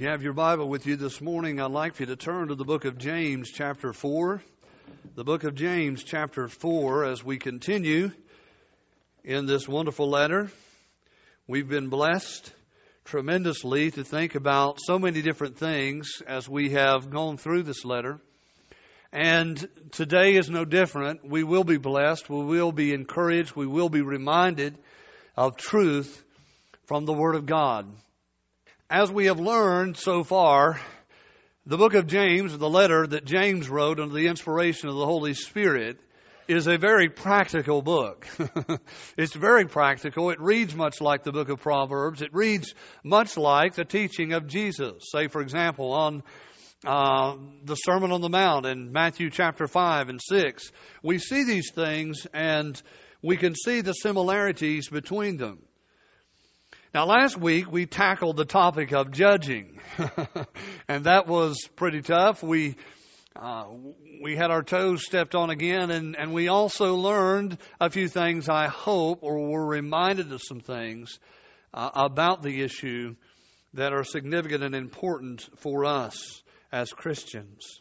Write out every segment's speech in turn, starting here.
If you have your Bible with you this morning, I'd like for you to turn to the book of James, chapter 4. The book of James, chapter 4, as we continue in this wonderful letter. We've been blessed tremendously to think about so many different things as we have gone through this letter. And today is no different. We will be blessed. We will be encouraged. We will be reminded of truth from the Word of God. As we have learned so far, the book of James, the letter that James wrote under the inspiration of the Holy Spirit, is a very practical book. it's very practical. It reads much like the book of Proverbs. It reads much like the teaching of Jesus. Say, for example, on uh, the Sermon on the Mount in Matthew chapter 5 and 6, we see these things and we can see the similarities between them. Now, last week we tackled the topic of judging, and that was pretty tough. We uh, we had our toes stepped on again, and, and we also learned a few things, I hope, or were reminded of some things uh, about the issue that are significant and important for us as Christians.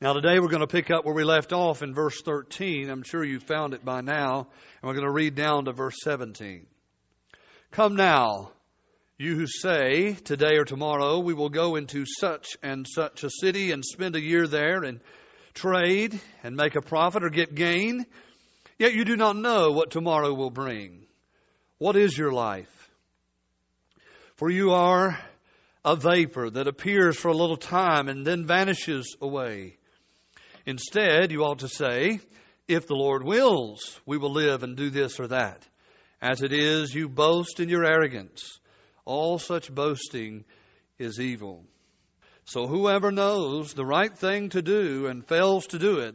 Now, today we're going to pick up where we left off in verse 13. I'm sure you found it by now, and we're going to read down to verse 17. Come now, you who say, today or tomorrow we will go into such and such a city and spend a year there and trade and make a profit or get gain, yet you do not know what tomorrow will bring. What is your life? For you are a vapor that appears for a little time and then vanishes away. Instead, you ought to say, if the Lord wills, we will live and do this or that. As it is, you boast in your arrogance. All such boasting is evil. So whoever knows the right thing to do and fails to do it,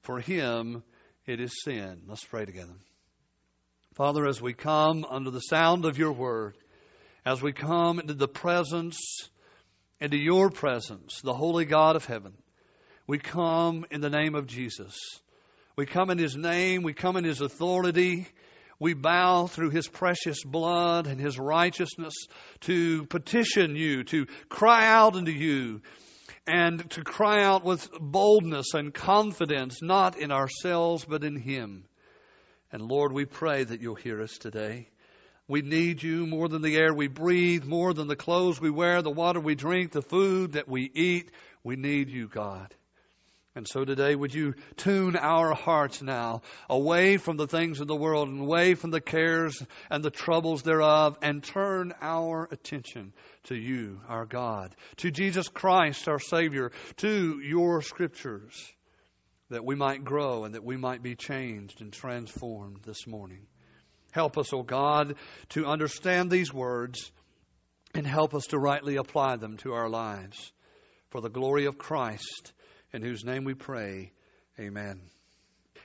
for him it is sin. Let's pray together. Father, as we come under the sound of your word, as we come into the presence, into your presence, the holy God of heaven, we come in the name of Jesus. We come in his name, we come in his authority, we bow through His precious blood and His righteousness to petition you, to cry out unto you, and to cry out with boldness and confidence, not in ourselves, but in Him. And Lord, we pray that you'll hear us today. We need you more than the air we breathe, more than the clothes we wear, the water we drink, the food that we eat. We need you, God. And so today, would you tune our hearts now away from the things of the world and away from the cares and the troubles thereof and turn our attention to you, our God, to Jesus Christ, our Savior, to your scriptures, that we might grow and that we might be changed and transformed this morning. Help us, O oh God, to understand these words and help us to rightly apply them to our lives. For the glory of Christ in whose name we pray. Amen.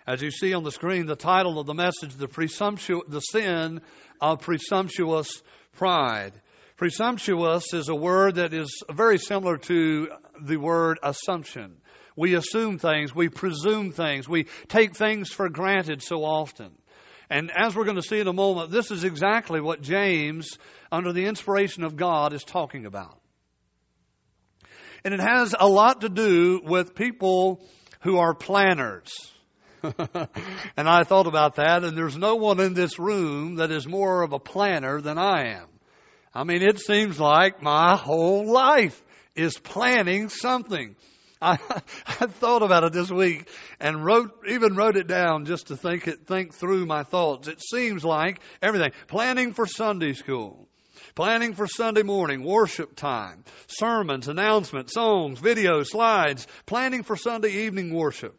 As you see on the screen, the title of the message, the, presumptu- the sin of presumptuous pride. Presumptuous is a word that is very similar to the word assumption. We assume things, we presume things, we take things for granted so often. And as we're going to see in a moment, this is exactly what James, under the inspiration of God, is talking about. And it has a lot to do with people who are planners. and I thought about that, and there's no one in this room that is more of a planner than I am. I mean, it seems like my whole life is planning something. I, I thought about it this week and wrote, even wrote it down just to think it, think through my thoughts. It seems like everything. Planning for Sunday school planning for Sunday morning, worship time, sermons, announcements, songs, videos, slides, planning for Sunday evening worship,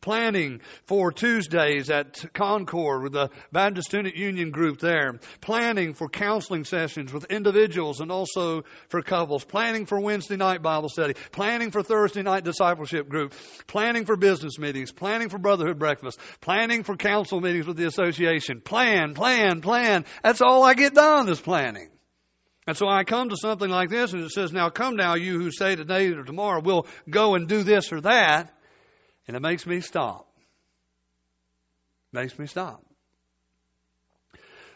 planning for Tuesdays at Concord with the Baptist Student Union group there, planning for counseling sessions with individuals and also for couples, planning for Wednesday night Bible study, planning for Thursday night discipleship group, planning for business meetings, planning for brotherhood breakfast, planning for council meetings with the association. Plan, plan, plan. That's all I get done is planning. And so I come to something like this and it says, Now come now, you who say today or tomorrow we'll go and do this or that. And it makes me stop. Makes me stop.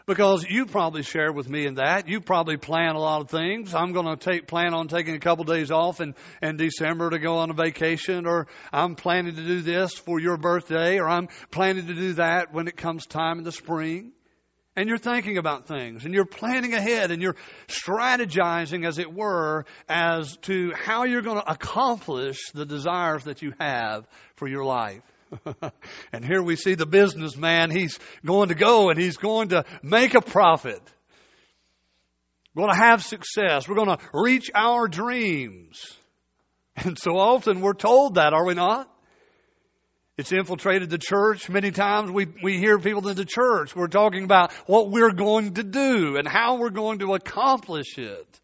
because you probably share with me in that. You probably plan a lot of things. I'm going to take plan on taking a couple days off in, in December to go on a vacation, or I'm planning to do this for your birthday, or I'm planning to do that when it comes time in the spring. And you're thinking about things, and you're planning ahead, and you're strategizing, as it were, as to how you're going to accomplish the desires that you have for your life. and here we see the businessman. He's going to go and he's going to make a profit. We're going to have success. We're going to reach our dreams. And so often we're told that, are we not? It's infiltrated the church. Many times we, we hear people in the church, we're talking about what we're going to do and how we're going to accomplish it.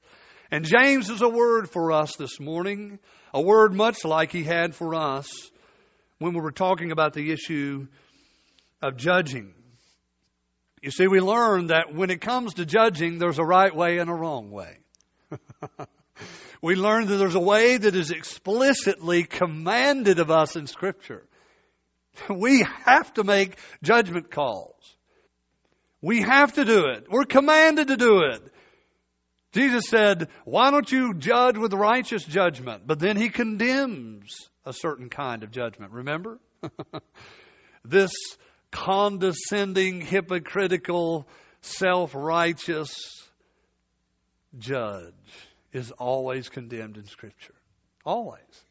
And James is a word for us this morning, a word much like he had for us when we were talking about the issue of judging. You see, we learned that when it comes to judging, there's a right way and a wrong way. we learned that there's a way that is explicitly commanded of us in Scripture. We have to make judgment calls. We have to do it. We're commanded to do it. Jesus said, Why don't you judge with righteous judgment? But then he condemns a certain kind of judgment. Remember? this condescending, hypocritical, self righteous judge is always condemned in Scripture. Always.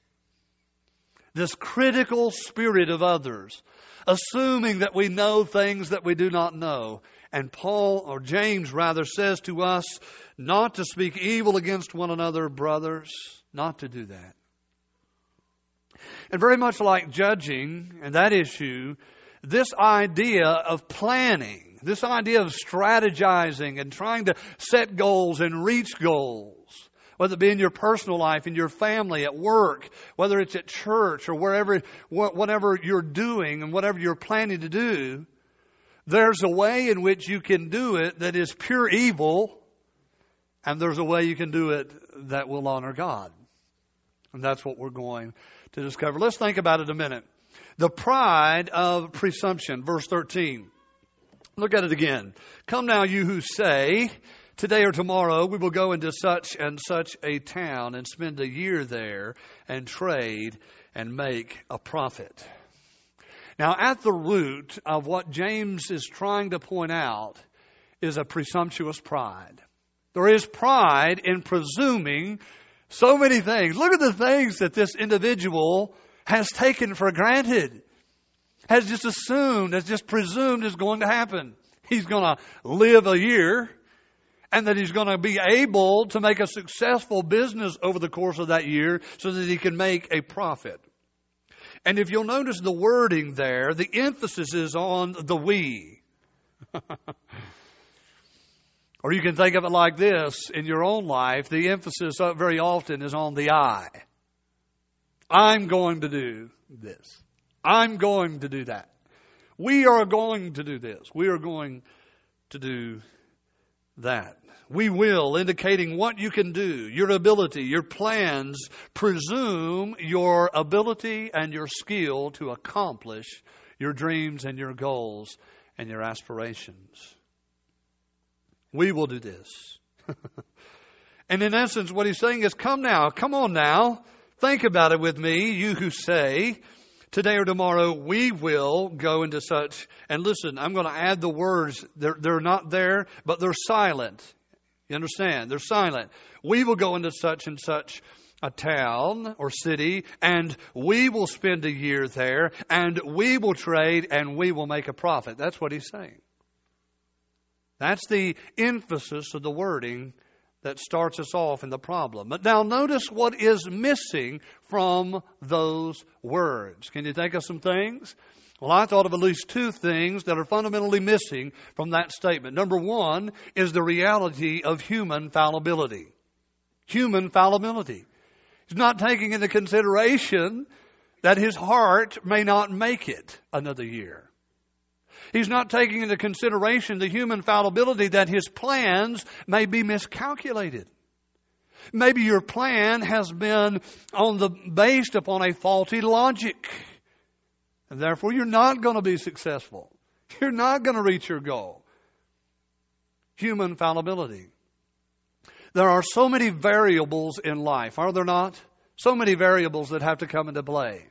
This critical spirit of others, assuming that we know things that we do not know. And Paul, or James rather, says to us not to speak evil against one another, brothers, not to do that. And very much like judging and that issue, this idea of planning, this idea of strategizing and trying to set goals and reach goals, whether it be in your personal life, in your family, at work, whether it's at church or wherever, whatever you're doing and whatever you're planning to do, there's a way in which you can do it that is pure evil, and there's a way you can do it that will honor God. And that's what we're going to discover. Let's think about it a minute. The pride of presumption, verse 13. Look at it again. Come now, you who say, Today or tomorrow we will go into such and such a town and spend a year there and trade and make a profit. Now, at the root of what James is trying to point out is a presumptuous pride. There is pride in presuming so many things. Look at the things that this individual has taken for granted, has just assumed, has just presumed is going to happen. He's going to live a year and that he's going to be able to make a successful business over the course of that year so that he can make a profit. And if you'll notice the wording there, the emphasis is on the we. Or you can think of it like this in your own life the emphasis very often is on the I. I'm going to do this. I'm going to do that. We are going to do this. We are going to do that. We will, indicating what you can do, your ability, your plans, presume your ability and your skill to accomplish your dreams and your goals and your aspirations. We will do this. and in essence, what he's saying is, come now, come on now, think about it with me, you who say, today or tomorrow we will go into such. And listen, I'm going to add the words. They're, they're not there, but they're silent. You understand? They're silent. We will go into such and such a town or city, and we will spend a year there, and we will trade, and we will make a profit. That's what he's saying. That's the emphasis of the wording that starts us off in the problem. But now notice what is missing from those words. Can you think of some things? Well, I thought of at least two things that are fundamentally missing from that statement. Number one is the reality of human fallibility. Human fallibility. He's not taking into consideration that his heart may not make it another year. He's not taking into consideration the human fallibility that his plans may be miscalculated. Maybe your plan has been on the based upon a faulty logic. And therefore you're not going to be successful. You're not going to reach your goal. human fallibility. There are so many variables in life, are there not? So many variables that have to come into play.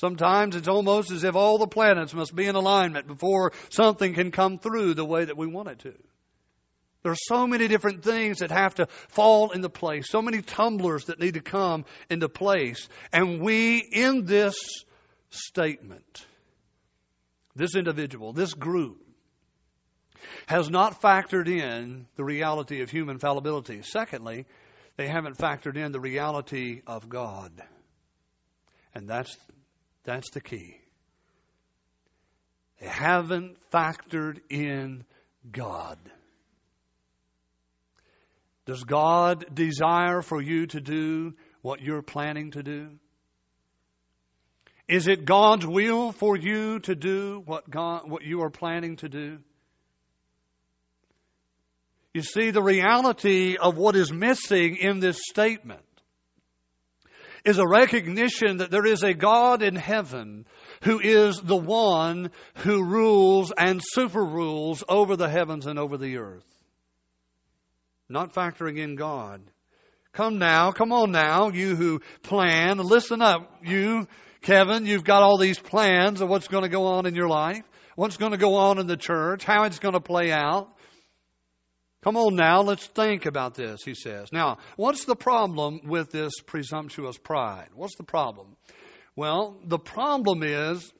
Sometimes it's almost as if all the planets must be in alignment before something can come through the way that we want it to. There are so many different things that have to fall into place, so many tumblers that need to come into place. And we, in this statement, this individual, this group, has not factored in the reality of human fallibility. Secondly, they haven't factored in the reality of God. And that's, that's the key. They haven't factored in God. Does God desire for you to do what you're planning to do? Is it God's will for you to do what God, what you are planning to do? You see, the reality of what is missing in this statement is a recognition that there is a God in heaven who is the one who rules and super rules over the heavens and over the earth. Not factoring in God. Come now, come on now, you who plan, listen up, you, Kevin, you've got all these plans of what's going to go on in your life, what's going to go on in the church, how it's going to play out. Come on now, let's think about this, he says. Now, what's the problem with this presumptuous pride? What's the problem? Well, the problem is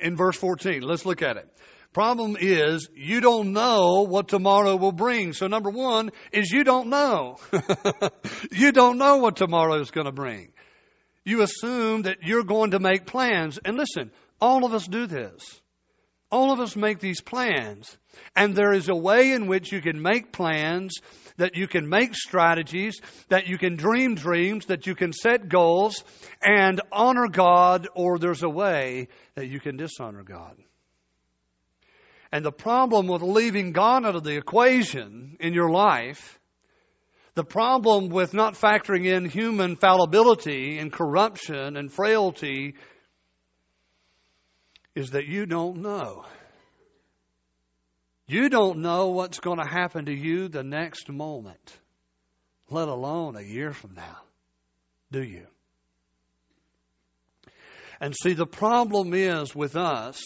in verse 14. Let's look at it. Problem is, you don't know what tomorrow will bring. So number one is you don't know. you don't know what tomorrow is going to bring. You assume that you're going to make plans. And listen, all of us do this. All of us make these plans. And there is a way in which you can make plans, that you can make strategies, that you can dream dreams, that you can set goals and honor God, or there's a way that you can dishonor God. And the problem with leaving God out of the equation in your life, the problem with not factoring in human fallibility and corruption and frailty is that you don't know. You don't know what's going to happen to you the next moment, let alone a year from now. Do you? And see, the problem is with us,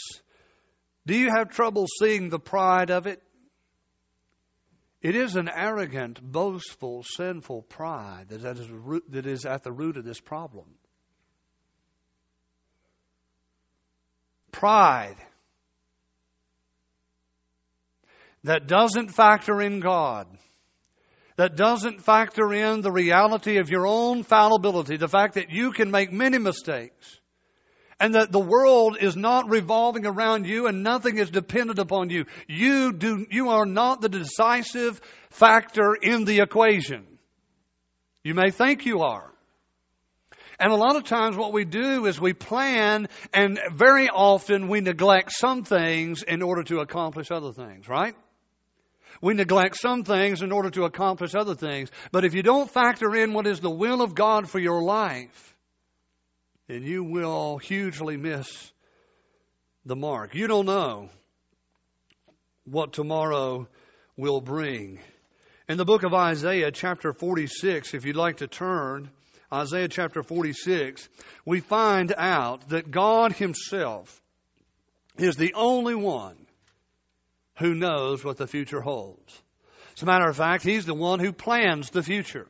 do you have trouble seeing the pride of it? It is an arrogant, boastful, sinful pride that is, that is at the root of this problem. Pride that doesn't factor in God, that doesn't factor in the reality of your own fallibility, the fact that you can make many mistakes, and that the world is not revolving around you and nothing is dependent upon you. You do, you are not the decisive factor in the equation. You may think you are. And a lot of times what we do is we plan and very often we neglect some things in order to accomplish other things, right? We neglect some things in order to accomplish other things. But if you don't factor in what is the will of God for your life, then you will hugely miss the mark. You don't know what tomorrow will bring. In the book of Isaiah, chapter 46, if you'd like to turn, Isaiah chapter 46, we find out that God Himself is the only one who knows what the future holds. As a matter of fact, He's the one who plans the future.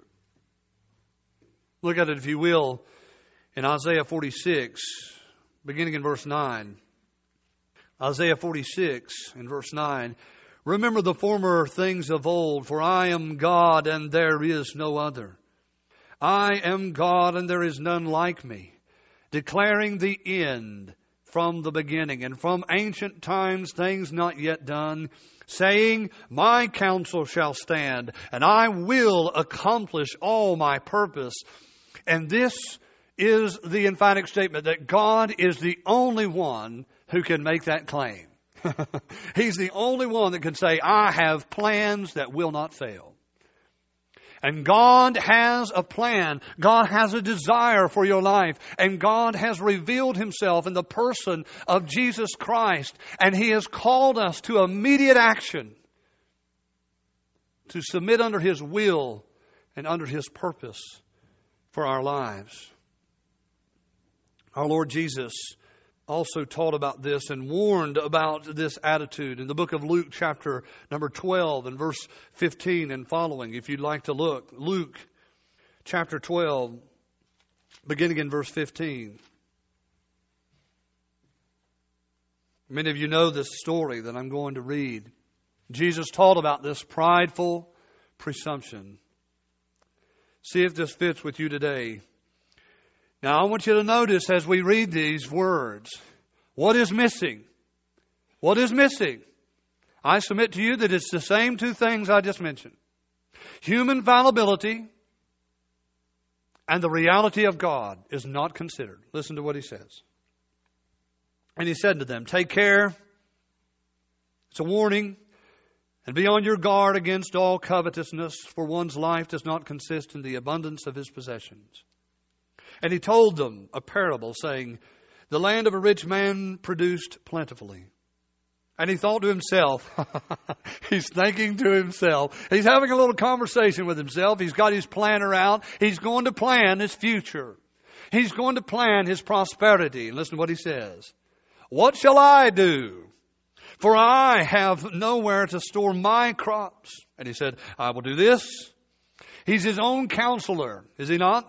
Look at it, if you will, in Isaiah 46, beginning in verse 9. Isaiah 46 in verse 9. Remember the former things of old, for I am God and there is no other. I am God and there is none like me, declaring the end from the beginning, and from ancient times things not yet done, saying, My counsel shall stand, and I will accomplish all my purpose. And this is the emphatic statement that God is the only one who can make that claim. He's the only one that can say, I have plans that will not fail. And God has a plan. God has a desire for your life. And God has revealed Himself in the person of Jesus Christ. And He has called us to immediate action to submit under His will and under His purpose for our lives. Our Lord Jesus also taught about this and warned about this attitude in the book of Luke, chapter number 12, and verse 15 and following, if you'd like to look. Luke, chapter 12, beginning in verse 15. Many of you know this story that I'm going to read. Jesus taught about this prideful presumption. See if this fits with you today. Now, I want you to notice as we read these words, what is missing? What is missing? I submit to you that it's the same two things I just mentioned human fallibility and the reality of God is not considered. Listen to what he says. And he said to them, Take care. It's a warning. And be on your guard against all covetousness, for one's life does not consist in the abundance of his possessions. And he told them a parable, saying, The land of a rich man produced plentifully. And he thought to himself, he's thinking to himself, he's having a little conversation with himself. He's got his planner out. He's going to plan his future. He's going to plan his prosperity. And listen to what he says. What shall I do? For I have nowhere to store my crops. And he said, I will do this. He's his own counselor, is he not?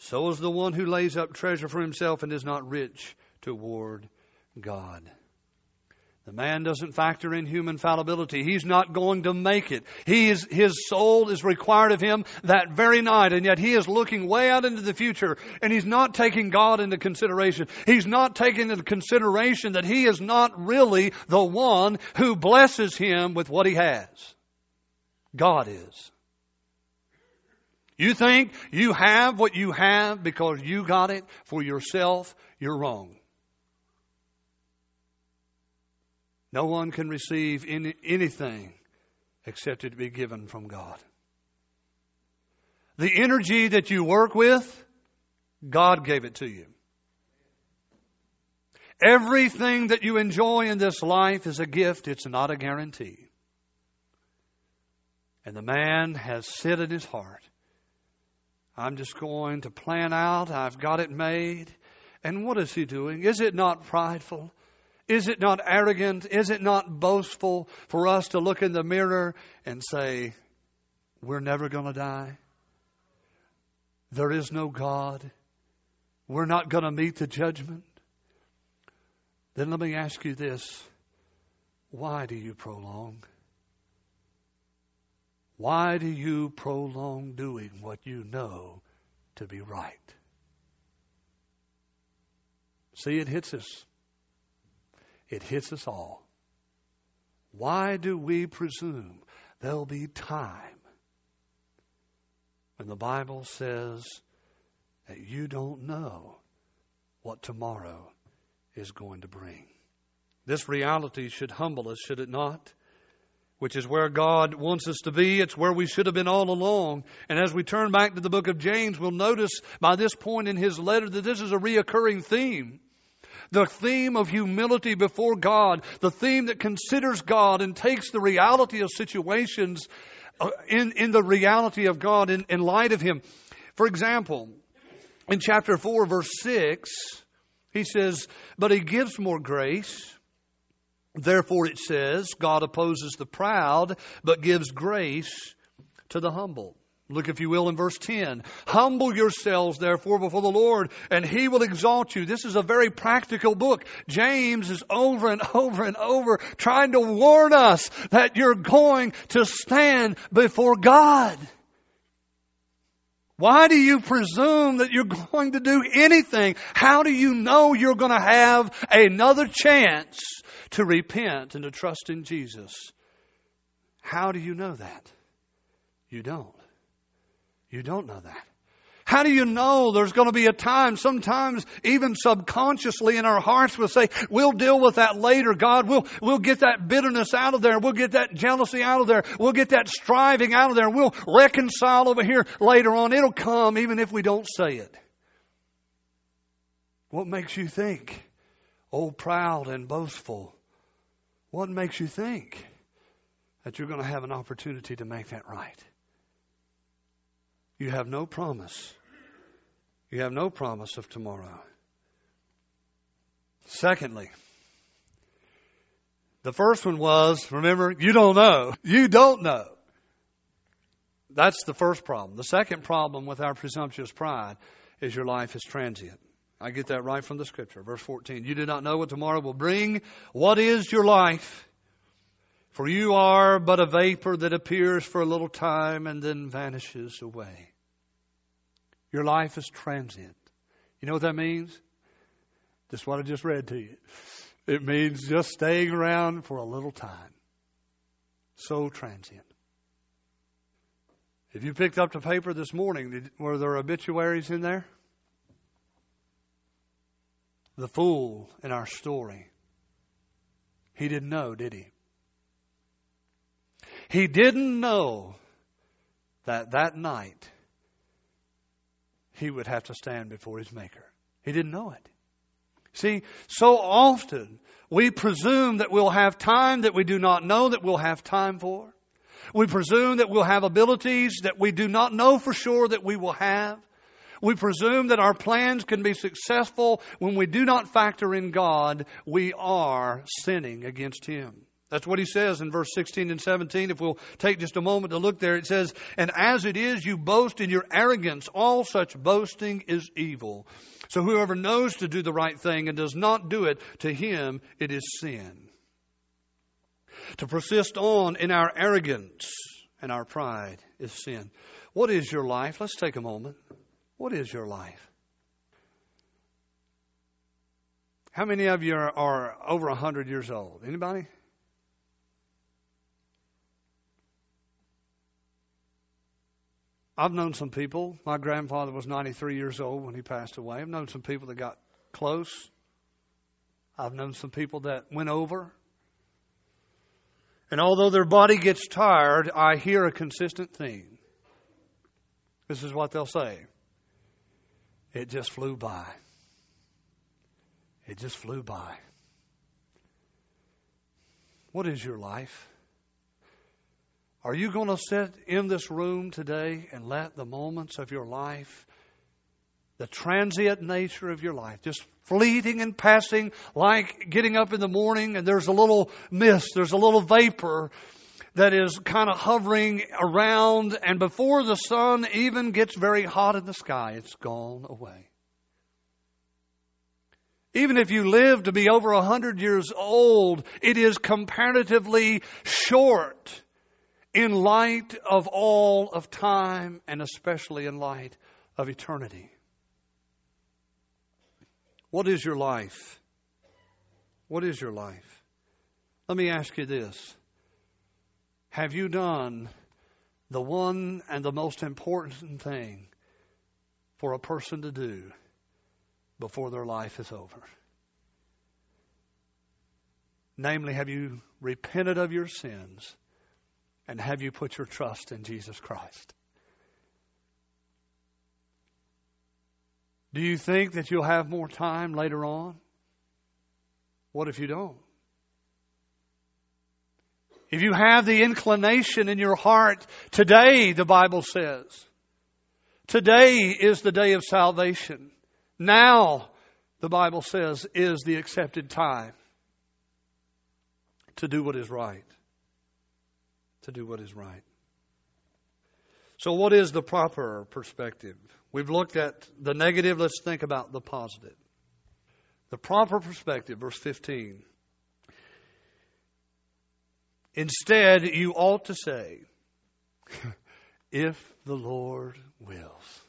So is the one who lays up treasure for himself and is not rich toward God. The man doesn't factor in human fallibility. He's not going to make it. He is, his soul is required of him that very night, and yet he is looking way out into the future, and he's not taking God into consideration. He's not taking into consideration that he is not really the one who blesses him with what he has. God is. You think you have what you have because you got it for yourself, you're wrong. No one can receive any, anything except it be given from God. The energy that you work with, God gave it to you. Everything that you enjoy in this life is a gift, it's not a guarantee. And the man has said in his heart, I'm just going to plan out. I've got it made. And what is he doing? Is it not prideful? Is it not arrogant? Is it not boastful for us to look in the mirror and say, We're never going to die? There is no God. We're not going to meet the judgment. Then let me ask you this why do you prolong? Why do you prolong doing what you know to be right? See, it hits us. It hits us all. Why do we presume there'll be time when the Bible says that you don't know what tomorrow is going to bring? This reality should humble us, should it not? Which is where God wants us to be. It's where we should have been all along. And as we turn back to the book of James, we'll notice by this point in his letter that this is a reoccurring theme. The theme of humility before God, the theme that considers God and takes the reality of situations uh, in, in the reality of God in, in light of Him. For example, in chapter 4, verse 6, he says, But He gives more grace. Therefore, it says, God opposes the proud, but gives grace to the humble. Look, if you will, in verse 10. Humble yourselves, therefore, before the Lord, and He will exalt you. This is a very practical book. James is over and over and over trying to warn us that you're going to stand before God. Why do you presume that you're going to do anything? How do you know you're going to have another chance to repent and to trust in Jesus? How do you know that? You don't. You don't know that. How do you know there's going to be a time, sometimes even subconsciously in our hearts we'll say, we'll deal with that later, God. We'll, we'll get that bitterness out of there. We'll get that jealousy out of there. We'll get that striving out of there. We'll reconcile over here later on. It'll come even if we don't say it. What makes you think, oh, proud and boastful? What makes you think that you're going to have an opportunity to make that right? You have no promise you have no promise of tomorrow. Secondly, the first one was, remember, you don't know. You don't know. That's the first problem. The second problem with our presumptuous pride is your life is transient. I get that right from the scripture. Verse 14. You do not know what tomorrow will bring. What is your life? For you are but a vapor that appears for a little time and then vanishes away. Your life is transient. You know what that means? Just what I just read to you. It means just staying around for a little time. So transient. If you picked up the paper this morning, were there obituaries in there? The fool in our story. He didn't know, did he? He didn't know that that night he would have to stand before his Maker. He didn't know it. See, so often we presume that we'll have time that we do not know that we'll have time for. We presume that we'll have abilities that we do not know for sure that we will have. We presume that our plans can be successful when we do not factor in God, we are sinning against Him. That's what he says in verse 16 and 17. If we'll take just a moment to look there, it says, And as it is, you boast in your arrogance. All such boasting is evil. So whoever knows to do the right thing and does not do it, to him it is sin. To persist on in our arrogance and our pride is sin. What is your life? Let's take a moment. What is your life? How many of you are, are over 100 years old? Anybody? I've known some people. My grandfather was 93 years old when he passed away. I've known some people that got close. I've known some people that went over. And although their body gets tired, I hear a consistent theme. This is what they'll say It just flew by. It just flew by. What is your life? Are you going to sit in this room today and let the moments of your life, the transient nature of your life, just fleeting and passing, like getting up in the morning and there's a little mist, there's a little vapor that is kind of hovering around, and before the sun even gets very hot in the sky, it's gone away. Even if you live to be over a hundred years old, it is comparatively short in light of all of time and especially in light of eternity. What is your life? What is your life? Let me ask you this. Have you done the one and the most important thing for a person to do before their life is over? Namely, have you repented of your sins and have you put your trust in Jesus Christ? Do you think that you'll have more time later on? What if you don't? If you have the inclination in your heart, today, the Bible says, today is the day of salvation. Now, the Bible says, is the accepted time to do what is right to do what is right. So, what is the proper perspective? We've looked at the negative, let's think about the positive. The proper perspective, verse 15. Instead, you ought to say, if the Lord wills.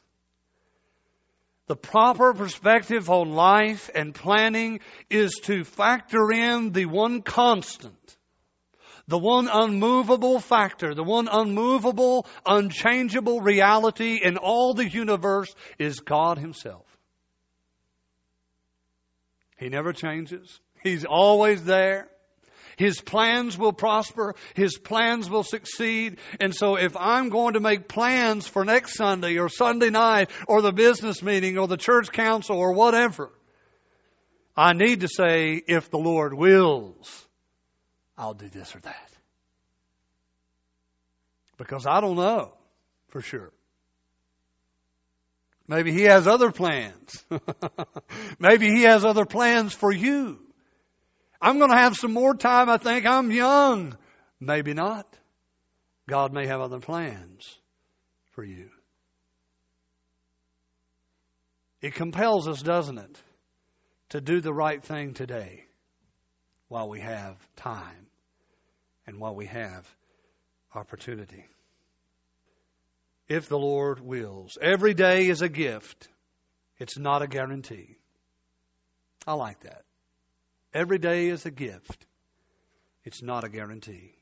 The proper perspective on life and planning is to factor in the one constant The one unmovable factor, the one unmovable, unchangeable reality in all the universe is God Himself. He never changes. He's always there. His plans will prosper. His plans will succeed. And so if I'm going to make plans for next Sunday or Sunday night or the business meeting or the church council or whatever, I need to say, if the Lord wills, I'll do this or that. Because I don't know for sure. Maybe He has other plans. Maybe He has other plans for you. I'm going to have some more time. I think I'm young. Maybe not. God may have other plans for you. It compels us, doesn't it, to do the right thing today while we have time and while we have opportunity. If the Lord wills. Every day is a gift. It's not a guarantee. I like that. Every day is a gift. It's not a guarantee.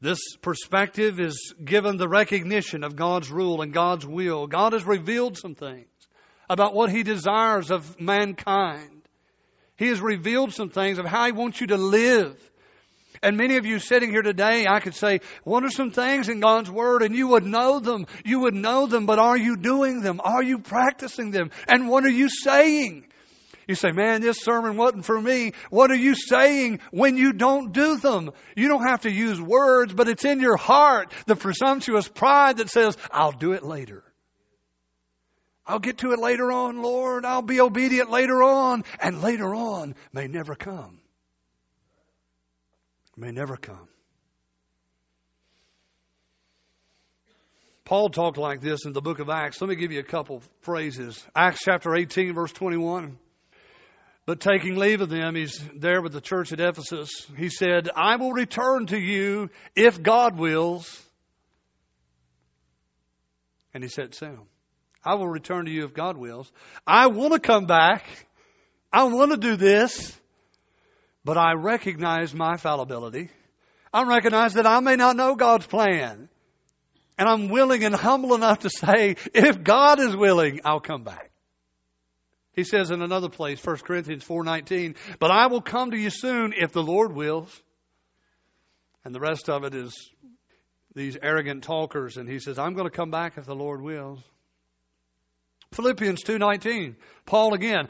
This perspective is given the recognition of God's rule and God's will. God has revealed some things about what He desires of mankind. He has revealed some things of how He wants you to live. And many of you sitting here today, I could say, what are some things in God's Word? And you would know them. You would know them, but are you doing them? Are you practicing them? And what are you saying? You say, man, this sermon wasn't for me. What are you saying when you don't do them? You don't have to use words, but it's in your heart, the presumptuous pride that says, I'll do it later. I'll get to it later on, Lord. I'll be obedient later on. And later on may never come. May never come. Paul talked like this in the book of Acts. Let me give you a couple phrases. Acts chapter 18, verse 21. But taking leave of them, he's there with the church at Ephesus. He said, I will return to you if God wills. And he said, Sam, I will return to you if God wills. I want to come back. I want to do this. But I recognize my fallibility. I recognize that I may not know God's plan. And I'm willing and humble enough to say, if God is willing, I'll come back. He says in another place, 1 Corinthians 4:19, "But I will come to you soon if the Lord wills." And the rest of it is these arrogant talkers and he says, "I'm going to come back if the Lord wills." Philippians 2:19, Paul again,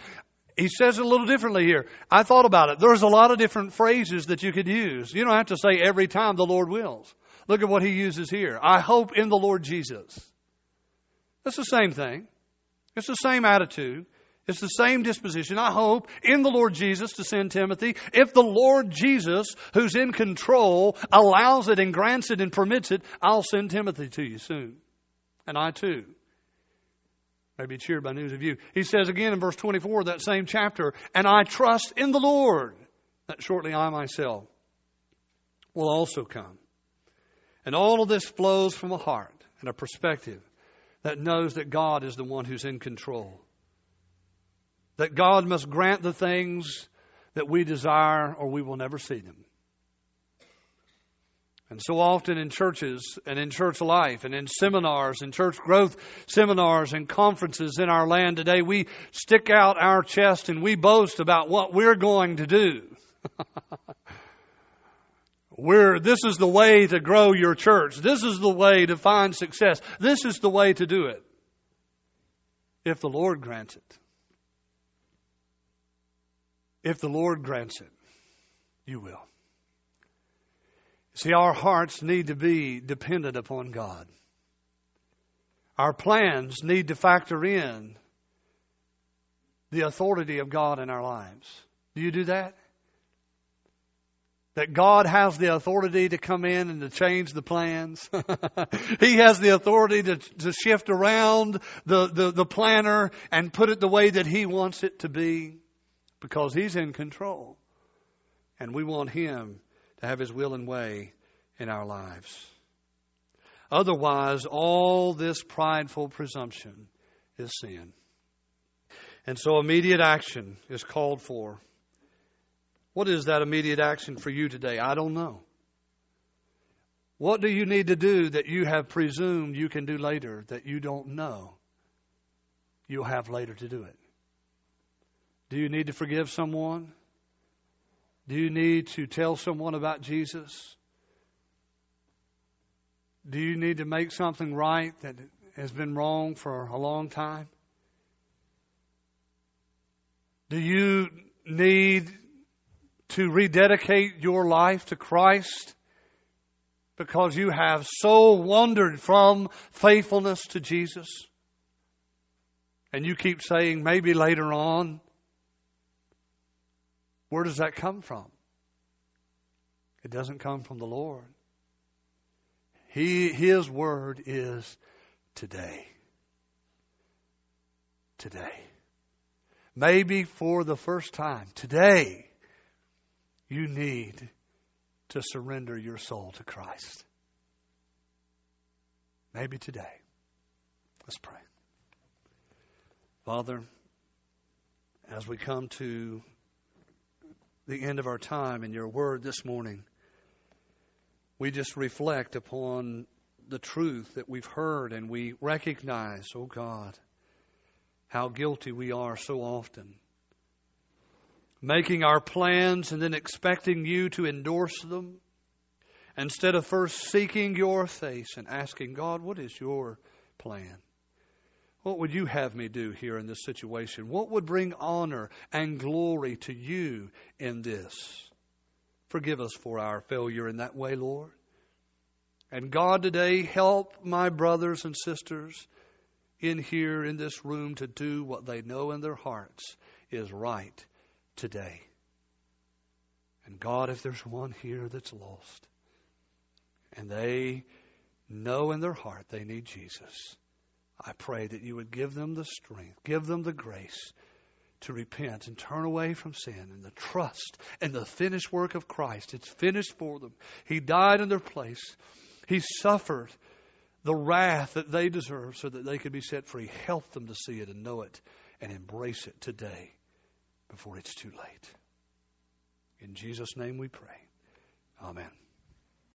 he says it a little differently here. I thought about it. There's a lot of different phrases that you could use. You don't have to say every time the Lord wills. Look at what he uses here. I hope in the Lord Jesus. That's the same thing. It's the same attitude. It's the same disposition, I hope, in the Lord Jesus to send Timothy. If the Lord Jesus, who's in control, allows it and grants it and permits it, I'll send Timothy to you soon. And I too may be cheered by news of you. He says again in verse 24 of that same chapter, and I trust in the Lord that shortly I myself will also come. And all of this flows from a heart and a perspective that knows that God is the one who's in control that God must grant the things that we desire or we will never see them. And so often in churches and in church life and in seminars and church growth seminars and conferences in our land today, we stick out our chest and we boast about what we're going to do. we're, this is the way to grow your church. This is the way to find success. This is the way to do it. If the Lord grants it if the Lord grants it, you will. See, our hearts need to be dependent upon God. Our plans need to factor in the authority of God in our lives. Do you do that? That God has the authority to come in and to change the plans. he has the authority to, to shift around the, the, the planner and put it the way that He wants it to be because He's in control. And we want Him to have His will and way in our lives. Otherwise, all this prideful presumption is sin. And so immediate action is called for. What is that immediate action for you today? I don't know. What do you need to do that you have presumed you can do later that you don't know you'll have later to do it? Do you need to forgive someone? Do you need to tell someone about Jesus? Do you need to make something right that has been wrong for a long time? Do you need to rededicate your life to Christ because you have so wandered from faithfulness to Jesus? And you keep saying, maybe later on. Where does that come from? It doesn't come from the Lord. He, his word is today. Today. Maybe for the first time, today, you need to surrender your soul to Christ. Maybe today. Let's pray. Father, as we come to the end of our time in your word this morning, we just reflect upon the truth that we've heard and we recognize, oh God, how guilty we are so often. Making our plans and then expecting you to endorse them instead of first seeking your face and asking, God, what is your plan? What would you have me do here in this situation? What would bring honor and glory to you in this? Forgive us for our failure in that way, Lord. And God, today, help my brothers and sisters in here in this room to do what they know in their hearts is right today. And God, if there's one here that's lost and they know in their heart they need Jesus, I pray that you would give them the strength, give them the grace to repent and turn away from sin and the trust and the finished work of Christ. It's finished for them. He died in their place. He suffered the wrath that they deserve so that they could be set free. Help them to see it and know it and embrace it today before it's too late. In Jesus' name we pray. Amen.